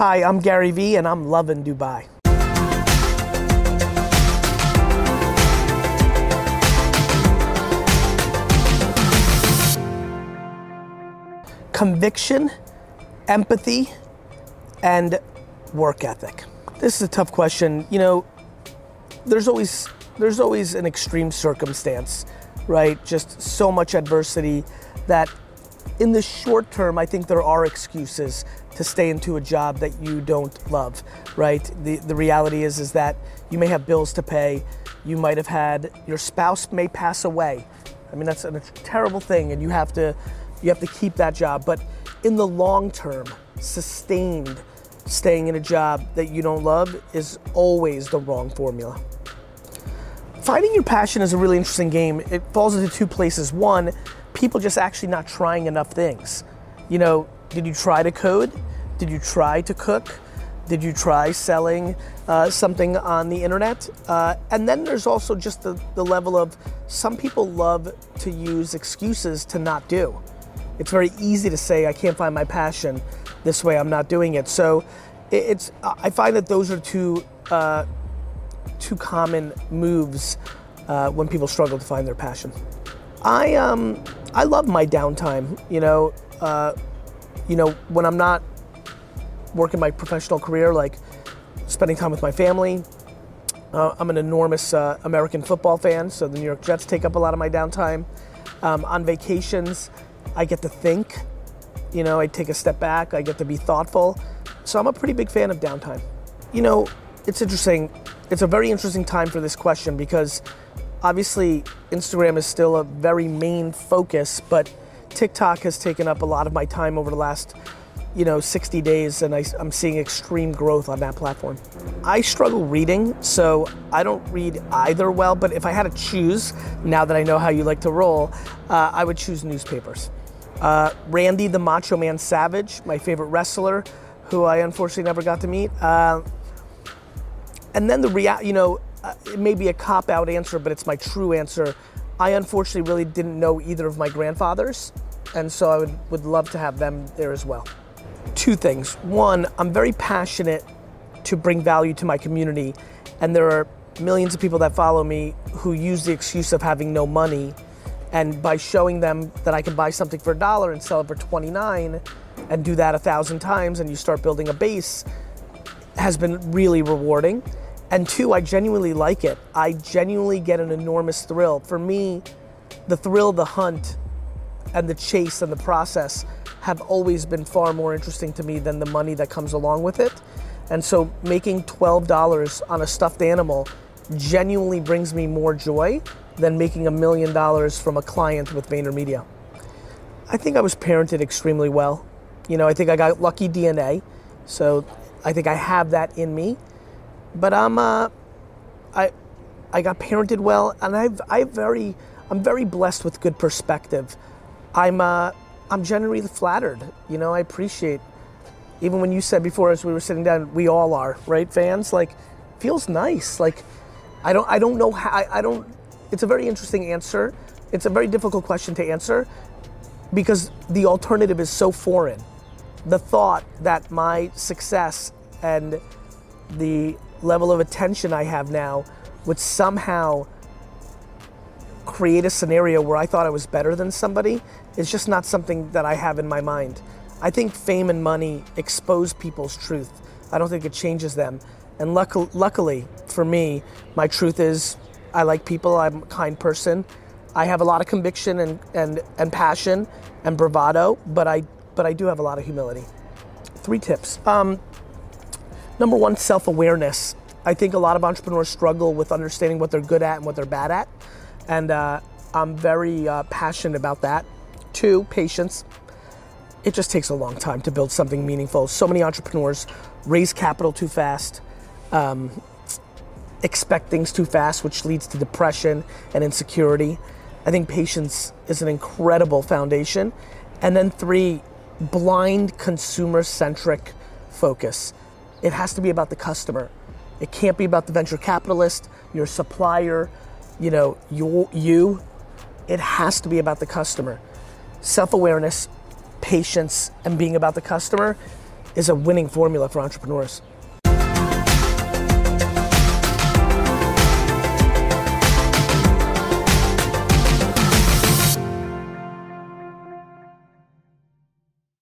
Hi, I'm Gary Vee, and I'm loving Dubai. Conviction, empathy, and work ethic. This is a tough question. You know, there's always there's always an extreme circumstance, right? Just so much adversity that in the short term, I think there are excuses to stay into a job that you don't love, right? The, the reality is, is that you may have bills to pay. You might have had, your spouse may pass away. I mean, that's a, a terrible thing and you have to, you have to keep that job. But in the long term, sustained staying in a job that you don't love is always the wrong formula. Finding your passion is a really interesting game. It falls into two places. One, people just actually not trying enough things. You know, did you try to code? Did you try to cook? Did you try selling uh, something on the internet? Uh, and then there's also just the, the level of some people love to use excuses to not do. It's very easy to say, I can't find my passion. This way, I'm not doing it. So it's, I find that those are two, uh, two common moves uh, when people struggle to find their passion. I, um, I love my downtime. You know, uh, you know when I'm not working my professional career, like spending time with my family. Uh, I'm an enormous uh, American football fan, so the New York Jets take up a lot of my downtime. Um, on vacations, I get to think. You know, I take a step back. I get to be thoughtful. So I'm a pretty big fan of downtime. You know, it's interesting. It's a very interesting time for this question because obviously Instagram is still a very main focus, but TikTok has taken up a lot of my time over the last, you know, 60 days, and I, am seeing extreme growth on that platform. I struggle reading, so I don't read either well. But if I had to choose, now that I know how you like to roll, uh, I would choose newspapers. Uh, Randy the Macho Man Savage, my favorite wrestler, who I unfortunately never got to meet. Uh, and then the real, you know, uh, it may be a cop out answer, but it's my true answer. I unfortunately really didn't know either of my grandfathers, and so I would, would love to have them there as well. Two things. One, I'm very passionate to bring value to my community, and there are millions of people that follow me who use the excuse of having no money. And by showing them that I can buy something for a dollar and sell it for 29 and do that a thousand times and you start building a base has been really rewarding. And two, I genuinely like it. I genuinely get an enormous thrill. For me, the thrill the hunt and the chase and the process have always been far more interesting to me than the money that comes along with it. And so making $12 on a stuffed animal genuinely brings me more joy than making a million dollars from a client with VaynerMedia. I think I was parented extremely well. You know, I think I got lucky DNA. So I think I have that in me but I'm uh, I I got parented well, and I've I very I'm very blessed with good perspective. I'm uh, I'm generally flattered. You know, I appreciate. Even when you said before as we were sitting down, we all are right fans. Like, feels nice. Like, I don't I don't know how I, I don't. It's a very interesting answer. It's a very difficult question to answer because the alternative is so foreign. The thought that my success and the level of attention I have now would somehow create a scenario where I thought I was better than somebody is just not something that I have in my mind. I think fame and money expose people's truth. I don't think it changes them. And luck- luckily for me, my truth is I like people, I'm a kind person. I have a lot of conviction and, and, and passion and bravado, but I, but I do have a lot of humility. Three tips. Um, Number one, self awareness. I think a lot of entrepreneurs struggle with understanding what they're good at and what they're bad at. And uh, I'm very uh, passionate about that. Two, patience. It just takes a long time to build something meaningful. So many entrepreneurs raise capital too fast, um, expect things too fast, which leads to depression and insecurity. I think patience is an incredible foundation. And then three, blind consumer centric focus. It has to be about the customer. It can't be about the venture capitalist, your supplier, you know, you, you. It has to be about the customer. Self awareness, patience, and being about the customer is a winning formula for entrepreneurs.